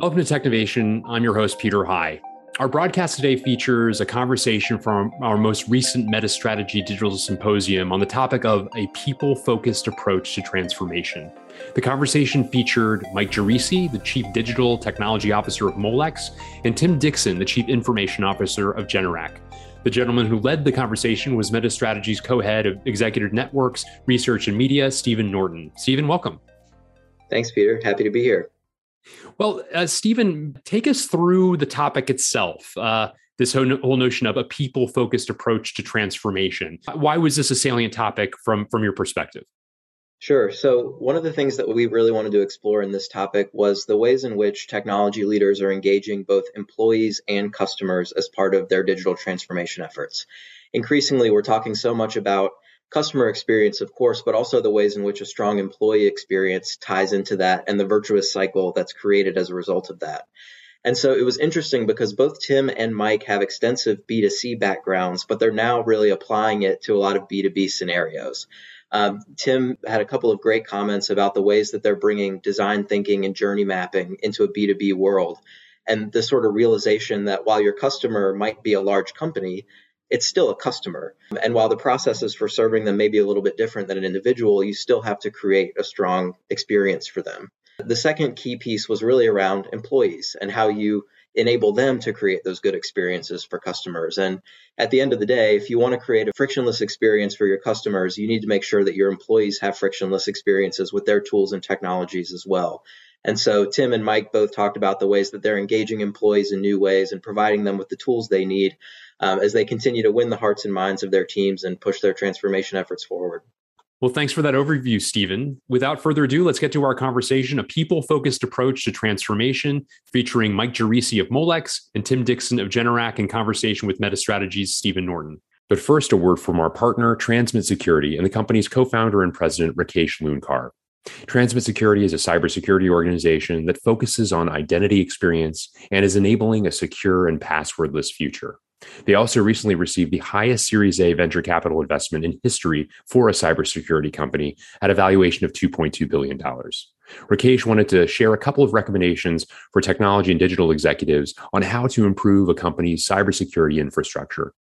Welcome to Technovation. I'm your host, Peter High. Our broadcast today features a conversation from our most recent Metis Strategy Digital Symposium on the topic of a people focused approach to transformation. The conversation featured Mike Giresi, the Chief Digital Technology Officer of Molex, and Tim Dixon, the Chief Information Officer of Generac. The gentleman who led the conversation was Metis Strategy's co head of executive networks, research, and media, Stephen Norton. Stephen, welcome. Thanks, Peter. Happy to be here. Well, uh, Stephen, take us through the topic itself. Uh, this whole, whole notion of a people-focused approach to transformation. Why was this a salient topic from from your perspective? Sure. So, one of the things that we really wanted to explore in this topic was the ways in which technology leaders are engaging both employees and customers as part of their digital transformation efforts. Increasingly, we're talking so much about customer experience, of course, but also the ways in which a strong employee experience ties into that and the virtuous cycle that's created as a result of that. And so it was interesting because both Tim and Mike have extensive B2C backgrounds, but they're now really applying it to a lot of B2B scenarios. Um, Tim had a couple of great comments about the ways that they're bringing design thinking and journey mapping into a B2B world. And the sort of realization that while your customer might be a large company, it's still a customer. And while the processes for serving them may be a little bit different than an individual, you still have to create a strong experience for them. The second key piece was really around employees and how you enable them to create those good experiences for customers. And at the end of the day, if you want to create a frictionless experience for your customers, you need to make sure that your employees have frictionless experiences with their tools and technologies as well. And so Tim and Mike both talked about the ways that they're engaging employees in new ways and providing them with the tools they need um, as they continue to win the hearts and minds of their teams and push their transformation efforts forward. Well, thanks for that overview, Stephen. Without further ado, let's get to our conversation a people focused approach to transformation, featuring Mike Giresi of Molex and Tim Dixon of Generac in conversation with Metis Strategy's Stephen Norton. But first, a word from our partner, Transmit Security, and the company's co founder and president, Rakesh Loonkar. Transmit Security is a cybersecurity organization that focuses on identity experience and is enabling a secure and passwordless future. They also recently received the highest Series A venture capital investment in history for a cybersecurity company at a valuation of $2.2 billion. Rakesh wanted to share a couple of recommendations for technology and digital executives on how to improve a company's cybersecurity infrastructure.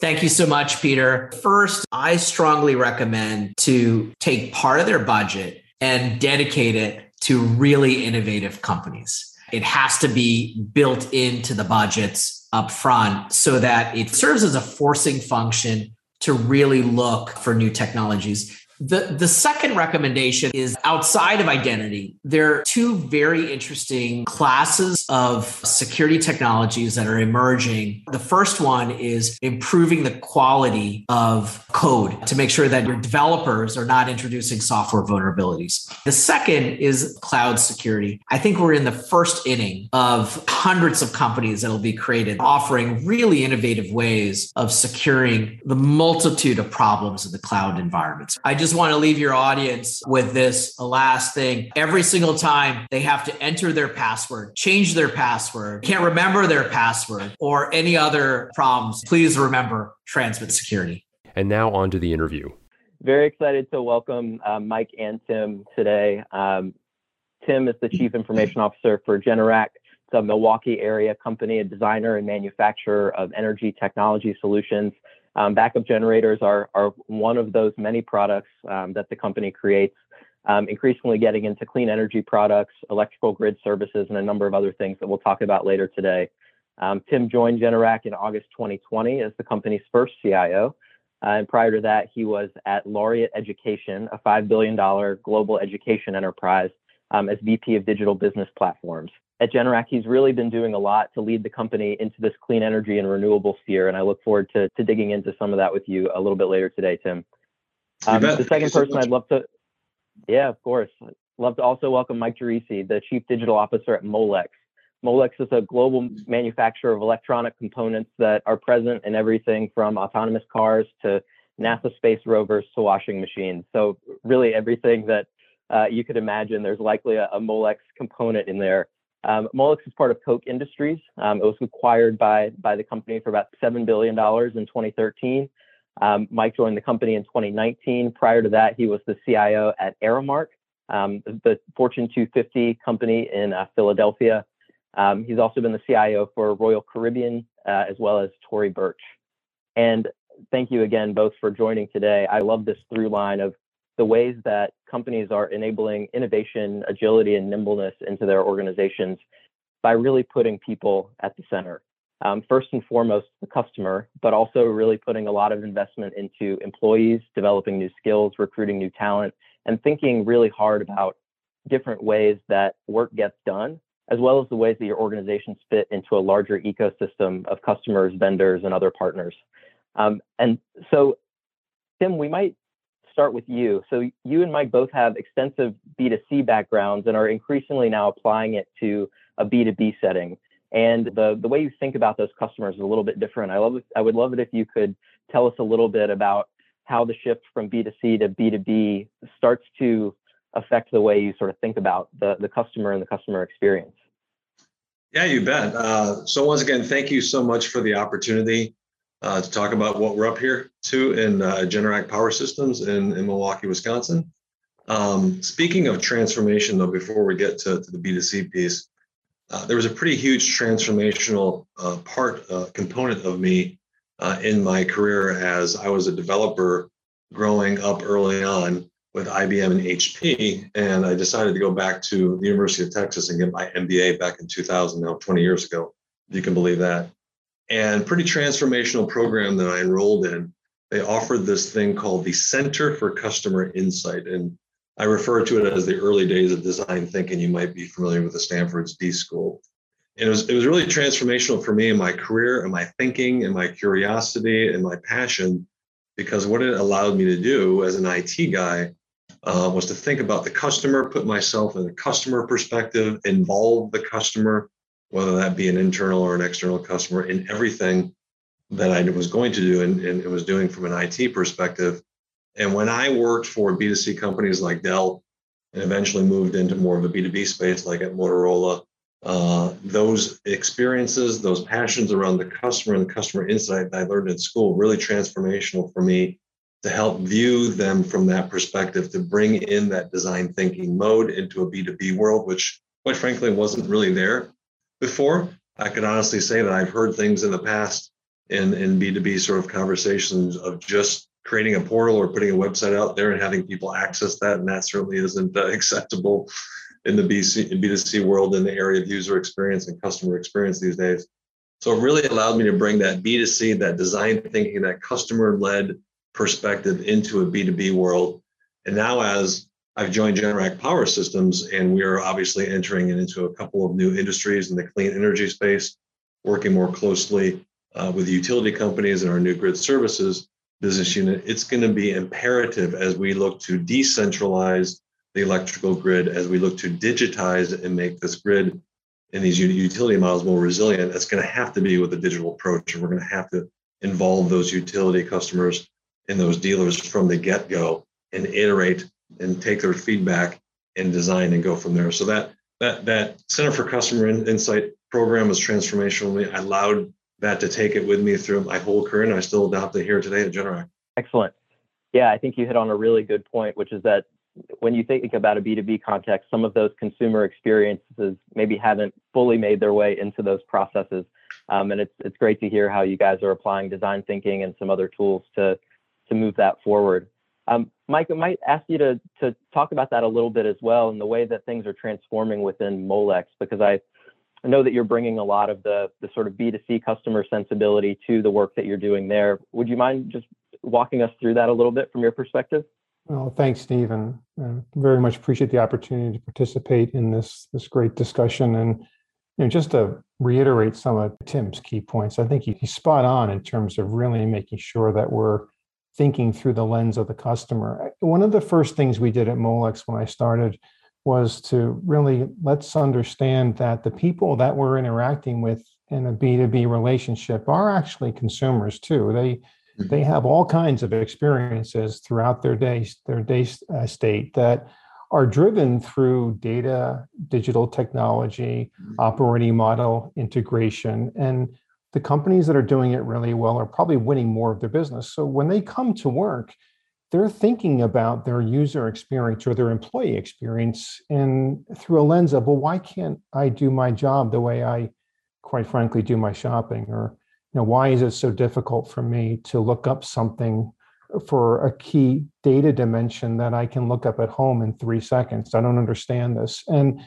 Thank you so much, Peter. First, I strongly recommend to take part of their budget and dedicate it to really innovative companies. It has to be built into the budgets up front so that it serves as a forcing function to really look for new technologies. The, the second recommendation is outside of identity. There are two very interesting classes of security technologies that are emerging. The first one is improving the quality of code to make sure that your developers are not introducing software vulnerabilities. The second is cloud security. I think we're in the first inning of hundreds of companies that will be created offering really innovative ways of securing the multitude of problems in the cloud environments. I just just want to leave your audience with this last thing. Every single time they have to enter their password, change their password, can't remember their password, or any other problems, please remember Transmit Security. And now on to the interview. Very excited to welcome uh, Mike and Tim today. Um, Tim is the Chief Information Officer for Generac. It's a Milwaukee area company, a designer and manufacturer of energy technology solutions. Um, backup generators are, are one of those many products um, that the company creates, um, increasingly getting into clean energy products, electrical grid services, and a number of other things that we'll talk about later today. Um, Tim joined Generac in August 2020 as the company's first CIO. Uh, and prior to that, he was at Laureate Education, a $5 billion global education enterprise, um, as VP of Digital Business Platforms at Generac, he's really been doing a lot to lead the company into this clean energy and renewable sphere. And I look forward to, to digging into some of that with you a little bit later today, Tim. Um, the second person I'd love to, yeah, of course. Love to also welcome Mike Giresi, the Chief Digital Officer at Molex. Molex is a global manufacturer of electronic components that are present in everything from autonomous cars to NASA space rovers to washing machines. So really everything that uh, you could imagine, there's likely a, a Molex component in there. Um, Molex is part of Koch Industries. Um, it was acquired by, by the company for about $7 billion in 2013. Um, Mike joined the company in 2019. Prior to that, he was the CIO at Aramark, um, the Fortune 250 company in uh, Philadelphia. Um, he's also been the CIO for Royal Caribbean uh, as well as Tory Burch. And thank you again both for joining today. I love this through line of the ways that companies are enabling innovation, agility, and nimbleness into their organizations by really putting people at the center. Um, first and foremost, the customer, but also really putting a lot of investment into employees, developing new skills, recruiting new talent, and thinking really hard about different ways that work gets done, as well as the ways that your organizations fit into a larger ecosystem of customers, vendors, and other partners. Um, and so, Tim, we might start with you. So, you and Mike both have extensive B2C backgrounds and are increasingly now applying it to a B2B setting. And the, the way you think about those customers is a little bit different. I love I would love it if you could tell us a little bit about how the shift from B2C to B2B starts to affect the way you sort of think about the, the customer and the customer experience. Yeah, you bet. Uh, so once again, thank you so much for the opportunity uh, to talk about what we're up here to in uh, Generac Power Systems in, in Milwaukee, Wisconsin. Um, speaking of transformation, though, before we get to, to the B2C piece, uh, there was a pretty huge transformational uh, part uh, component of me uh, in my career as I was a developer growing up early on with IBM and HP, and I decided to go back to the University of Texas and get my MBA back in 2000, now 20 years ago, you can believe that. And pretty transformational program that I enrolled in. They offered this thing called the Center for Customer Insight, and I refer to it as the early days of design thinking. You might be familiar with the Stanford's D School. And it was, it was really transformational for me in my career and my thinking and my curiosity and my passion because what it allowed me to do as an IT guy uh, was to think about the customer, put myself in the customer perspective, involve the customer, whether that be an internal or an external customer, in everything that I was going to do and, and it was doing from an IT perspective. And when I worked for B2C companies like Dell and eventually moved into more of a B2B space like at Motorola, uh, those experiences, those passions around the customer and the customer insight that I learned in school, really transformational for me to help view them from that perspective, to bring in that design thinking mode into a B2B world, which quite frankly wasn't really there before. I could honestly say that I've heard things in the past in, in B2B sort of conversations of just creating a portal or putting a website out there and having people access that. And that certainly isn't uh, acceptable in the BC, B2C world in the area of user experience and customer experience these days. So it really allowed me to bring that B2C, that design thinking, that customer led perspective into a B2B world. And now, as I've joined Generac Power Systems, and we are obviously entering into a couple of new industries in the clean energy space, working more closely uh, with utility companies and our new grid services business unit. It's going to be imperative as we look to decentralize the electrical grid, as we look to digitize and make this grid and these utility models more resilient. It's going to have to be with a digital approach, and we're going to have to involve those utility customers and those dealers from the get go and iterate and take their feedback and design and go from there. So that that that Center for Customer Insight program was transformational. I allowed that to take it with me through my whole career, and I still adopt it here today at Generac. Excellent. Yeah, I think you hit on a really good point, which is that when you think about a B2B context, some of those consumer experiences maybe haven't fully made their way into those processes. Um, and it's it's great to hear how you guys are applying design thinking and some other tools to to move that forward. Um, Mike, I might ask you to to talk about that a little bit as well, and the way that things are transforming within Molex, because I know that you're bringing a lot of the the sort of B2C customer sensibility to the work that you're doing there. Would you mind just walking us through that a little bit from your perspective? Well, thanks, Stephen. Uh, very much appreciate the opportunity to participate in this this great discussion. And you know, just to reiterate some of Tim's key points, I think he's spot on in terms of really making sure that we're thinking through the lens of the customer. One of the first things we did at Molex when I started was to really let's understand that the people that we're interacting with in a B2B relationship are actually consumers too. They mm-hmm. they have all kinds of experiences throughout their day their day uh, state that are driven through data, digital technology, mm-hmm. operating model integration and the companies that are doing it really well are probably winning more of their business. So when they come to work, they're thinking about their user experience or their employee experience and through a lens of well why can't i do my job the way i quite frankly do my shopping? Or you know why is it so difficult for me to look up something for a key data dimension that i can look up at home in 3 seconds? I don't understand this. And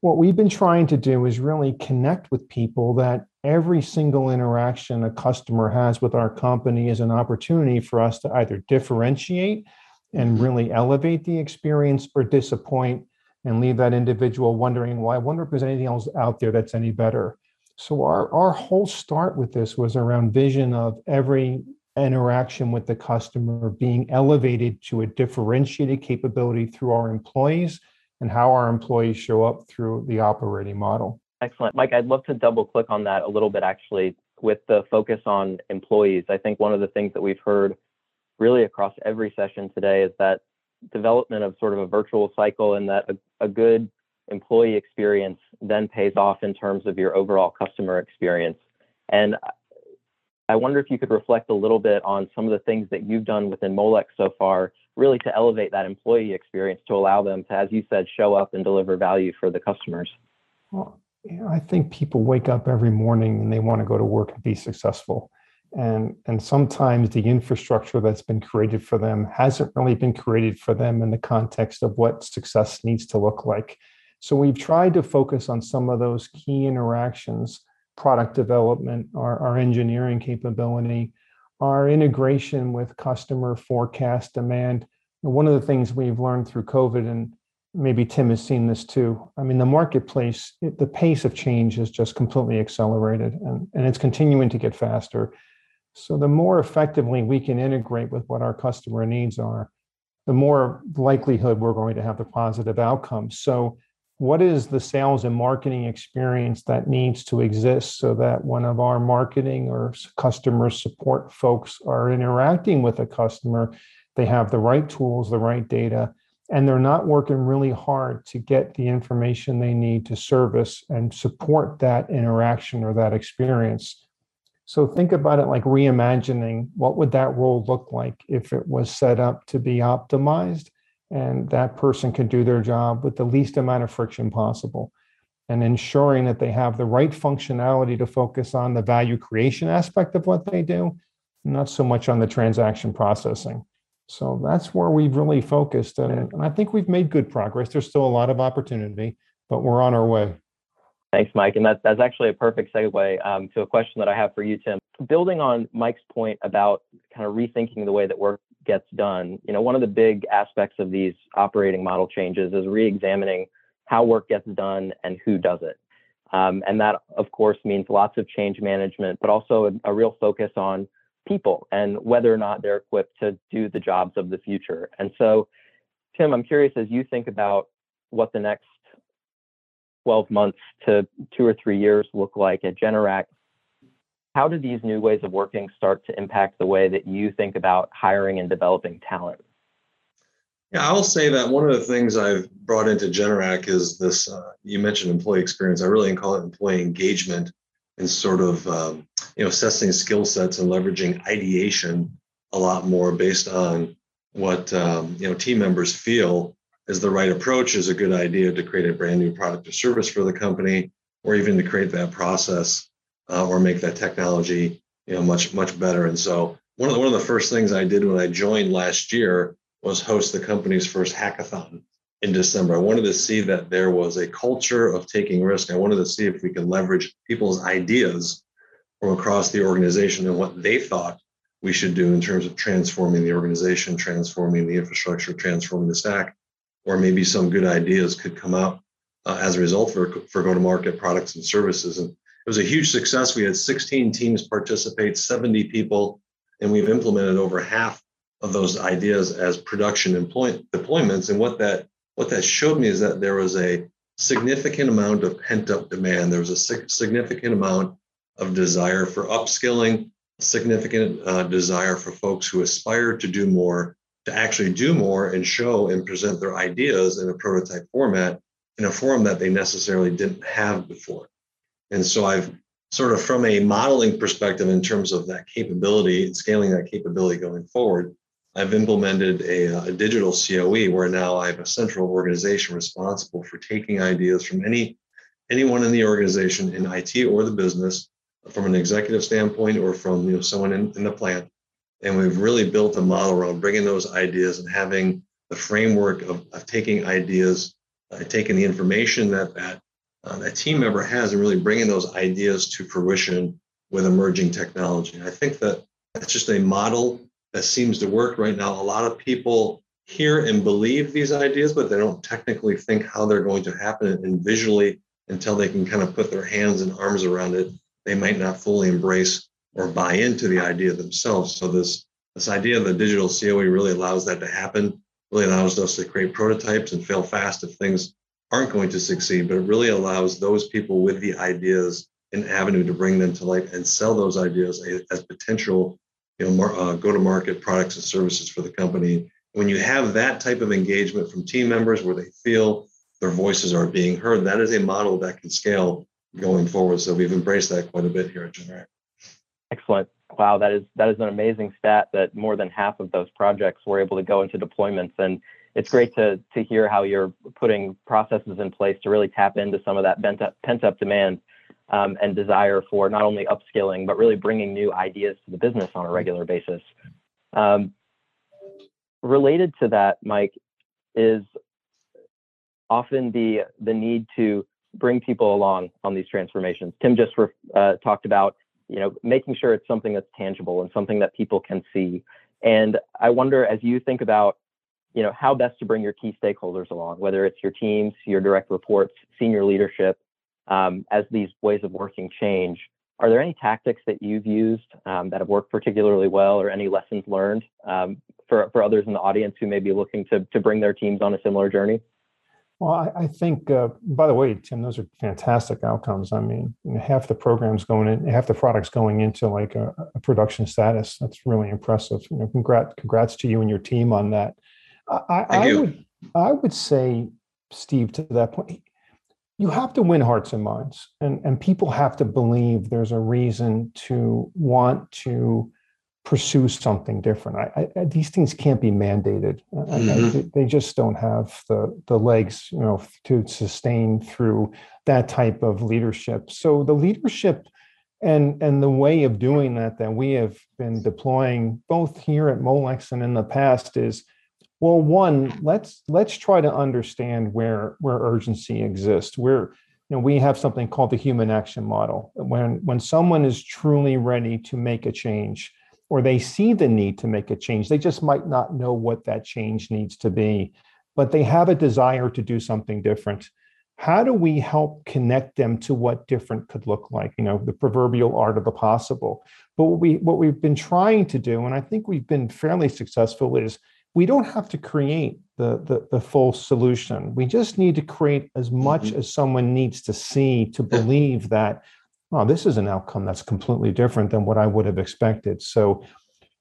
what we've been trying to do is really connect with people that every single interaction a customer has with our company is an opportunity for us to either differentiate and mm-hmm. really elevate the experience or disappoint and leave that individual wondering, well, I wonder if there's anything else out there that's any better. So our, our whole start with this was around vision of every interaction with the customer being elevated to a differentiated capability through our employees and how our employees show up through the operating model. Excellent. Mike, I'd love to double click on that a little bit actually with the focus on employees. I think one of the things that we've heard really across every session today is that development of sort of a virtual cycle and that a, a good employee experience then pays off in terms of your overall customer experience. And I wonder if you could reflect a little bit on some of the things that you've done within Molex so far really to elevate that employee experience to allow them to, as you said, show up and deliver value for the customers? Well, I think people wake up every morning and they want to go to work and be successful. And, and sometimes the infrastructure that's been created for them hasn't really been created for them in the context of what success needs to look like. So we've tried to focus on some of those key interactions product development, our, our engineering capability, our integration with customer forecast demand. one of the things we've learned through COVID, and maybe Tim has seen this too. I mean, the marketplace, it, the pace of change has just completely accelerated and, and it's continuing to get faster. So, the more effectively we can integrate with what our customer needs are, the more likelihood we're going to have the positive outcomes. So, what is the sales and marketing experience that needs to exist so that one of our marketing or customer support folks are interacting with a customer, they have the right tools, the right data, and they're not working really hard to get the information they need to service and support that interaction or that experience. So think about it like reimagining what would that role look like if it was set up to be optimized and that person could do their job with the least amount of friction possible and ensuring that they have the right functionality to focus on the value creation aspect of what they do not so much on the transaction processing so that's where we've really focused and, and i think we've made good progress there's still a lot of opportunity but we're on our way Thanks, Mike. And that, that's actually a perfect segue um, to a question that I have for you, Tim. Building on Mike's point about kind of rethinking the way that work gets done, you know, one of the big aspects of these operating model changes is re-examining how work gets done and who does it. Um, and that, of course, means lots of change management, but also a, a real focus on people and whether or not they're equipped to do the jobs of the future. And so, Tim, I'm curious as you think about what the next 12 months to two or three years look like at Generac, how do these new ways of working start to impact the way that you think about hiring and developing talent? Yeah, I will say that one of the things I've brought into Generac is this. Uh, you mentioned employee experience. I really call it employee engagement and sort of um, you know assessing skill sets and leveraging ideation a lot more based on what um, you know team members feel is the right approach is a good idea to create a brand new product or service for the company or even to create that process uh, or make that technology you know much much better. And so one of the, one of the first things I did when I joined last year was host the company's first hackathon in December. I wanted to see that there was a culture of taking risk. I wanted to see if we could leverage people's ideas from across the organization and what they thought we should do in terms of transforming the organization, transforming the infrastructure, transforming the stack, or maybe some good ideas could come out uh, as a result for, for go-to-market products and services. And it was a huge success. We had 16 teams participate, 70 people, and we've implemented over half of those ideas as production employ- deployments. And what that what that showed me is that there was a significant amount of pent-up demand. There was a significant amount of desire for upskilling, significant uh, desire for folks who aspire to do more, to actually do more and show and present their ideas in a prototype format in a form that they necessarily didn't have before. And so I've sort of from a modeling perspective in terms of that capability, and scaling that capability going forward, I've implemented a, a, digital COE where now I have a central organization responsible for taking ideas from any anyone in the organization in IT or the business from an executive standpoint or from you know someone in, in the plant. And we've really built a model around bringing those ideas and having the framework of, of taking ideas, uh, taking the information that that uh, that team member has and really bringing those ideas to fruition with emerging technology. And I think that that's just a model that seems to work right now. A lot of people hear and believe these ideas, but they don't technically think how they're going to happen and visually until they can kind of put their hands and arms around it. They might not fully embrace or buy into the idea themselves. So this this idea of the digital COE really allows that to happen. Really allows us to create prototypes and fail fast if things aren't going to succeed. But it really allows those people with the ideas an avenue to bring them to life and sell those ideas as potential you know, uh, go-to-market products and services for the company. When you have that type of engagement from team members where they feel their voices are being heard, that is a model that can scale going forward. So we've embraced that quite a bit here at Generac. Excellent. Wow, that is that is an amazing stat that more than half of those projects were able to go into deployments. And it's great to to hear how you're putting processes in place to really tap into some of that pent up, pent up demand um, and desire for not only upskilling, but really bringing new ideas to the business on a regular basis. Um, related to that, Mike, is often the the need to bring people along on these transformations. Tim just uh, talked about, you know, making sure it's something that's tangible and something that people can see. And I wonder, as you think about, you know, how best to bring your key stakeholders along, whether it's your teams, your direct reports, senior leadership, um, as these ways of working change. Are there any tactics that you've used um, that have worked particularly well, or any lessons learned um, for, for others in the audience who may be looking to, to bring their teams on a similar journey? Well, I, I think, uh, by the way, Tim, those are fantastic outcomes. I mean, half the programs going in, half the products going into like a, a production status. That's really impressive. You know, congrats, congrats to you and your team on that. I, I would, I would say, Steve, to that point, you have to win hearts and minds and, and people have to believe there's a reason to want to pursue something different. I, I, these things can't be mandated. Mm-hmm. I, they just don't have the the legs you know to sustain through that type of leadership. So the leadership and and the way of doing that that we have been deploying both here at molex and in the past is well, one, let's let's try to understand where where urgency exists. Where you know we have something called the human action model. When when someone is truly ready to make a change, or they see the need to make a change, they just might not know what that change needs to be, but they have a desire to do something different. How do we help connect them to what different could look like? You know, the proverbial art of the possible. But what we what we've been trying to do, and I think we've been fairly successful, is we don't have to create the, the, the, full solution. We just need to create as much mm-hmm. as someone needs to see to believe that, oh, this is an outcome that's completely different than what I would have expected. So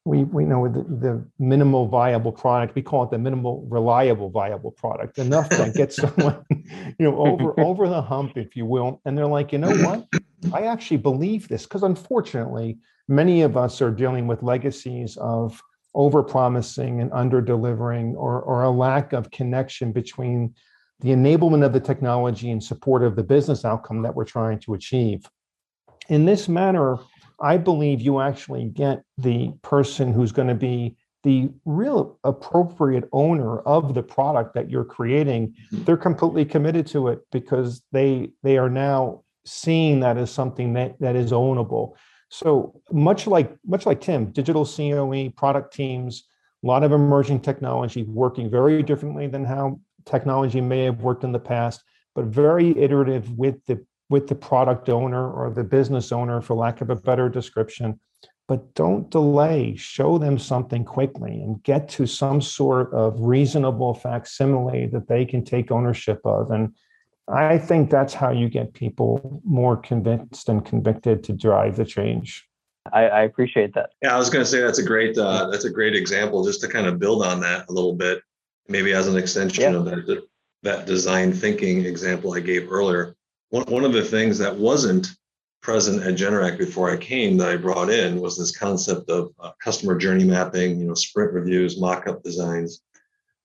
we, we know the, the minimal viable product, we call it the minimal reliable viable product, enough that gets someone, you know, over, over the hump, if you will. And they're like, you know what? I actually believe this because unfortunately, many of us are dealing with legacies of over promising and under delivering or, or a lack of connection between the enablement of the technology and support of the business outcome that we're trying to achieve. In this manner, I believe you actually get the person who's going to be the real appropriate owner of the product that you're creating. Mm-hmm. They're completely committed to it because they they are now seeing that as something that, that is ownable. So much like much like Tim, digital COE product teams, a lot of emerging technology working very differently than how technology may have worked in the past, but very iterative with the with the product owner or the business owner, for lack of a better description. But don't delay. Show them something quickly and get to some sort of reasonable facsimile that they can take ownership of. And I think that's how you get people more convinced and convicted to drive the change. I, I appreciate that. Yeah, I was going to say that's a great uh, that's a great example just to kind of build on that a little bit, maybe as an extension yeah. of that that design thinking example I gave earlier. One one of the things that wasn't present at Generac before I came that I brought in was this concept of uh, customer journey mapping, you know, sprint reviews, mock-up designs.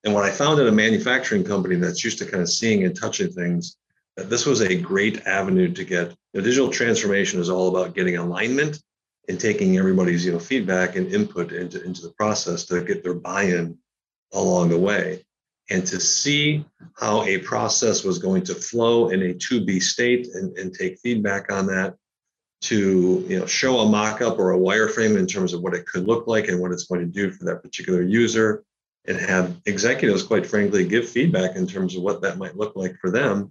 And what I found at a manufacturing company that's used to kind of seeing and touching things, that this was a great avenue to get. You know, digital transformation is all about getting alignment and taking everybody's you know feedback and input into, into the process to get their buy-in along the way and to see how a process was going to flow in a 2B state and, and take feedback on that to you know show a mock-up or a wireframe in terms of what it could look like and what it's going to do for that particular user and have executives quite frankly give feedback in terms of what that might look like for them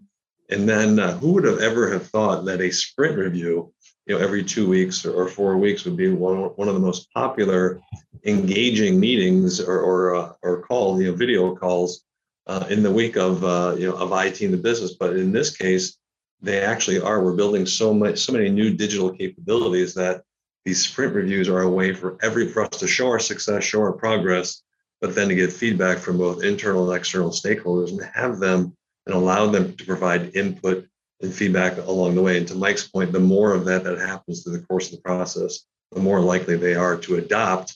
and then uh, who would have ever have thought that a sprint review you know every two weeks or, four weeks would be one, one of the most popular engaging meetings or or, uh, or call you know video calls uh, in the week of uh, you know of IT in the business. But in this case, they actually are. We're building so much so many new digital capabilities that these sprint reviews are a way for every for us to show our success, show our progress, but then to get feedback from both internal and external stakeholders and have them and allow them to provide input and feedback along the way. And to Mike's point, the more of that that happens through the course of the process, the more likely they are to adopt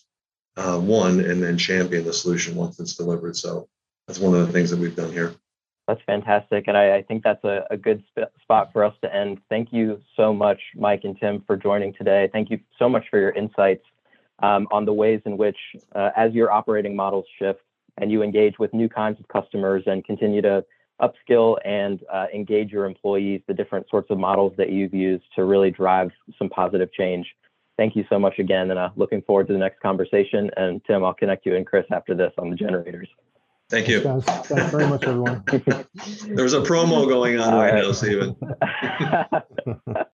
uh, one and then champion the solution once it's delivered. So that's one of the things that we've done here. That's fantastic. And I, I think that's a, a good sp- spot for us to end. Thank you so much, Mike and Tim, for joining today. Thank you so much for your insights um, on the ways in which, uh, as your operating models shift and you engage with new kinds of customers and continue to upskill and uh, engage your employees, the different sorts of models that you've used to really drive some positive change. Thank you so much again, and uh, looking forward to the next conversation. And Tim, I'll connect you and Chris after this on the generators. Thank you. Thanks, thanks very much, everyone. There's a promo going on right, right now, Stephen.